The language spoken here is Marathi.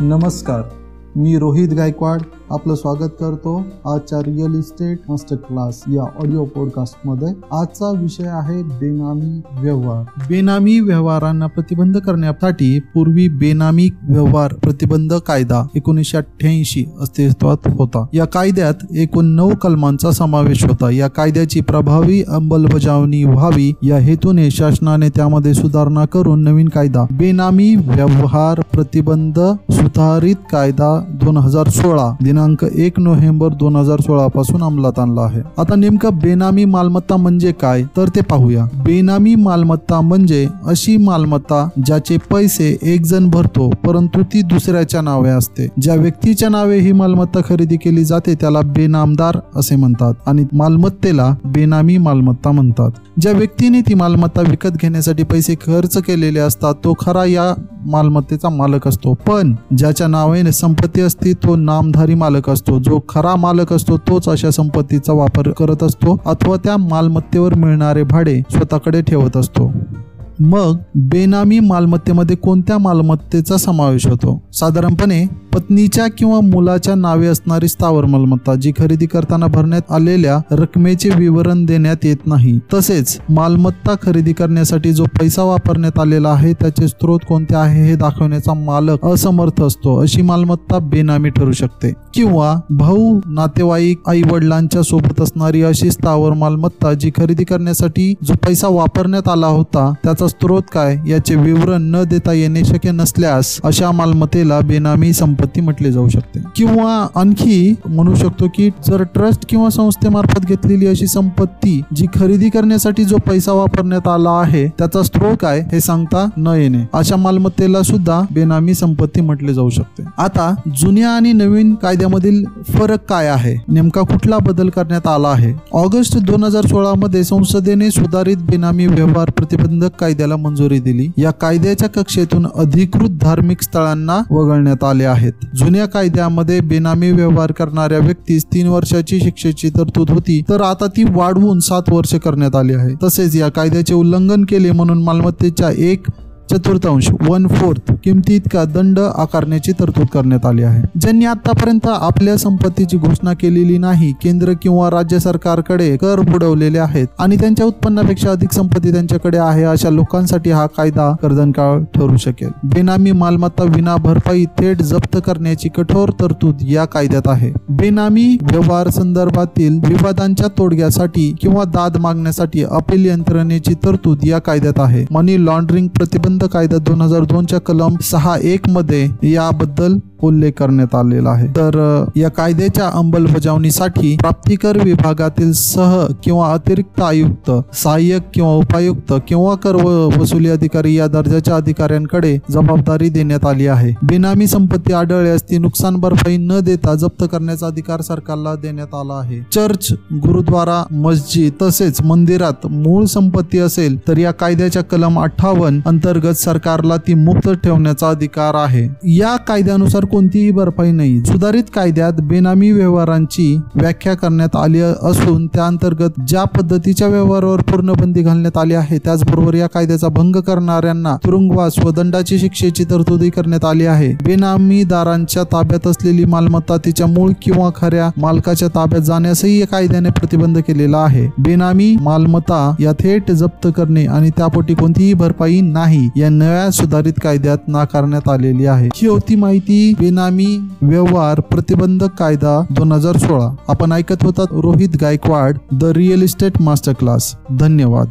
नमस्कार मी रोहित गायकवाड आपलं स्वागत करतो आजच्या रिअल इस्टेट मास्टर क्लास या ऑडिओ पॉडकास्टमध्ये. आजचा विषय आहे बेनामी व्यवहार. बेनामी व्यवहारांना प्रतिबंध करण्यासाठी पूर्वी बेनामी व्यवहार प्रतिबंध कायदा एकोणीसशे अठ्ठ्याऐंशी अस्तित्वात होता. या कायद्यात एकूण नऊ कलमांचा समावेश होता. या कायद्याची प्रभावी अंमलबजावणी व्हावी या हेतूने शासनाने त्यामध्ये सुधारणा करून नवीन कायदा. बेनामी व्यवहार प्रतिबंध सुधारित कायदा दोन हजार सोळा दिनांक एक नोव्हेंबर दोन हजार सोळा पासून अंमलात आणला आहे. आता नेमकं बेनामी मालमत्ता म्हणजे काय? तर ते पाहूया. बेनामी मालमत्ता म्हणजे अशी मालमत्ता ज्याचे पैसे एक जण भरतो परंतु ती दुसऱ्याच्या नावे असते. ज्या व्यक्तीच्या नावे ही मालमत्ता खरेदी केली जाते त्याला बेनामदार असे म्हणतात आणि मालमत्तेला बेनामी मालमत्ता म्हणतात. ज्या व्यक्तीने ती मालमत्ता विकत घेण्यासाठी पैसे खर्च केलेले असतात तो खरा या मालमत्तेचा मालक असतो. पण ज्याच्या नावाने संपत्ती असते तो नामधारी मालक असतो. जो खरा मालक असतो तोच अशा संपत्तीचा वापर करत असतो अथवा त्या मालमत्तेवर मिळणारे भाडे स्वतःकडे ठेवत असतो. मग बेनामी मालमत्तेमध्ये कोणत्या मालमत्तेचा समावेश होतो? साधारणपणे पत्नीच्या किंवा मुलाच्या नावे असणारी स्थावर मालमत्ता जी खरेदी करताना भरण्यात आलेल्या रकमेचे विवरण देण्यात येत नाही. तसेच मालमत्ता खरेदी करण्यासाठी जो पैसा वापरण्यात आलेला आहे त्याचे स्रोत कोणते आहे हे दाखवण्याचा मालक असमर्थ असतो अशी मालमत्ता बेनामी ठरू शकते. किंवा भाऊ नातेवाईक आई वडिलांच्या सोबत असणारी अशी स्थावर मालमत्ता जी खरेदी करण्यासाठी जो पैसा वापरण्यात आला होता त्याचा स्रोत काय याचे विवरण न देता येणे शक्य नसल्यास अशा मालमत्तेला बेनामी संपत्ती म्हटले जाऊ शकते. किंवा आणखी म्हणू शकतो की जर ट्रस्ट किंवा संस्थेमार्फत घेतलेली अशी संपत्ती जी खरेदी करण्यासाठी जो पैसा वापरण्यात आला आहे त्याचा स्त्रोत काय हे सांगता न येणे अशा मालमत्तेला सुद्धा बेनामी संपत्ती म्हटले जाऊ शकते. आता जुन्या आणि नवीन कायद्यामधील फरक काय आहे? नेमका कुठला बदल करण्यात आला आहे? ऑगस्ट दोन हजार सोळा मध्ये संसदेने सुधारित बेनामी व्यवहार प्रतिबंधक कायद्याला मंजुरी दिली. या कायद्याच्या कक्षेतून अधिकृत धार्मिक स्थळांना वगळण्यात आले आहेत. जुन्या कायद्यामध्ये बेनामी व्यवहार करणाऱ्या व्यक्तीस तीन वर्षाची शिक्षेची तरतूद होती तर आता ती वाढवून सात वर्ष करण्यात आली आहे. तसेच या कायद्याचे उल्लंघन केले म्हणून मालमत्तेच्या एक चतुर्थांश वन फोर्थ किमती इतका दंड आकारण्याची तरतूद करण्यात आली आहे. ज्यांनी आतापर्यंत आपल्या संपत्तीची घोषणा केलेली नाही केंद्र किंवा राज्य सरकारकडे कर बुडवलेले आहेत आणि त्यांच्या उत्पन्नापेक्षा अधिक संपत्ती त्यांच्याकडे आहे अशा लोकांसाठी हा कायदा कर्दनकाळ ठरू शकेल. बेनामी मालमत्ता विना भरपाई थेट जप्त करण्याची कठोर तरतूद या कायद्यात आहे. बेनामी व्यवहार संदर्भातील विवादांच्या तोडग्यासाठी किंवा दाद मागण्यासाठी अपील यंत्रणेची तरतूद या कायद्यात आहे. मनी लॉन्ड्रिंग प्रतिबंध कायदा दोन हजार दोनच्या कलम सहा एक मध्ये याबद्दल उल्लेख करण्यात आलेला आहे. तर या कायद्याच्या अंमलबजावणीसाठी प्राप्तिकर विभागातील सह किंवा अतिरिक्त आयुक्त सहाय्यक किंवा उपायुक्त किंवा कर वसुली अधिकारी या दर्जाच्या अधिकाऱ्यांकडे जबाबदारी देण्यात आली आहे. बेनामी संपत्ती आढळल्यास ती नुकसान भरपाई न देता जप्त करण्याचा अधिकार सरकारला देण्यात आला आहे. चर्च गुरुद्वारा मस्जिद तसेच मंदिरात मूळ संपत्ती असेल तर या कायद्याच्या कलम अठ्ठावन्न अंतर्गत सरकारला ती मुक्त ठेवण्याचा अधिकार आहे. या कायद्यानुसार कोणतीही भरपाई नाही. सुधारित कायद्यात बेनामी व्यवहारांची व्याख्या करण्यात आली असून त्या अंतर्गत ज्या पद्धतीच्या व्यवहारावर पूर्ण बंदी घालण्यात आली आहे त्याचबरोबर या कायद्याचा भंग करणाऱ्यांना तुरुंगवास व दंडाची शिक्षेची तरतुदी करण्यात आली आहे. बेनामीदारांच्या ताब्यात असलेली मालमत्ता तिच्या मूळ किंवा खऱ्या मालकाच्या ताब्यात जाण्यासही या कायद्याने प्रतिबंध केलेला आहे. बेनामी मालमत्ता या थेट जप्त करणे आणि त्यापोटी कोणतीही भरपाई नाही. या नव्या सुधारित कायद्यात नाकारण्यात आलेली आहे. ही होती माहिती बेनामी व्यवहार प्रतिबंधक कायदा दोन हजार सोळा. आपण ऐकत होतात Rohit Gaikwad the real estate master class धन्यवाद.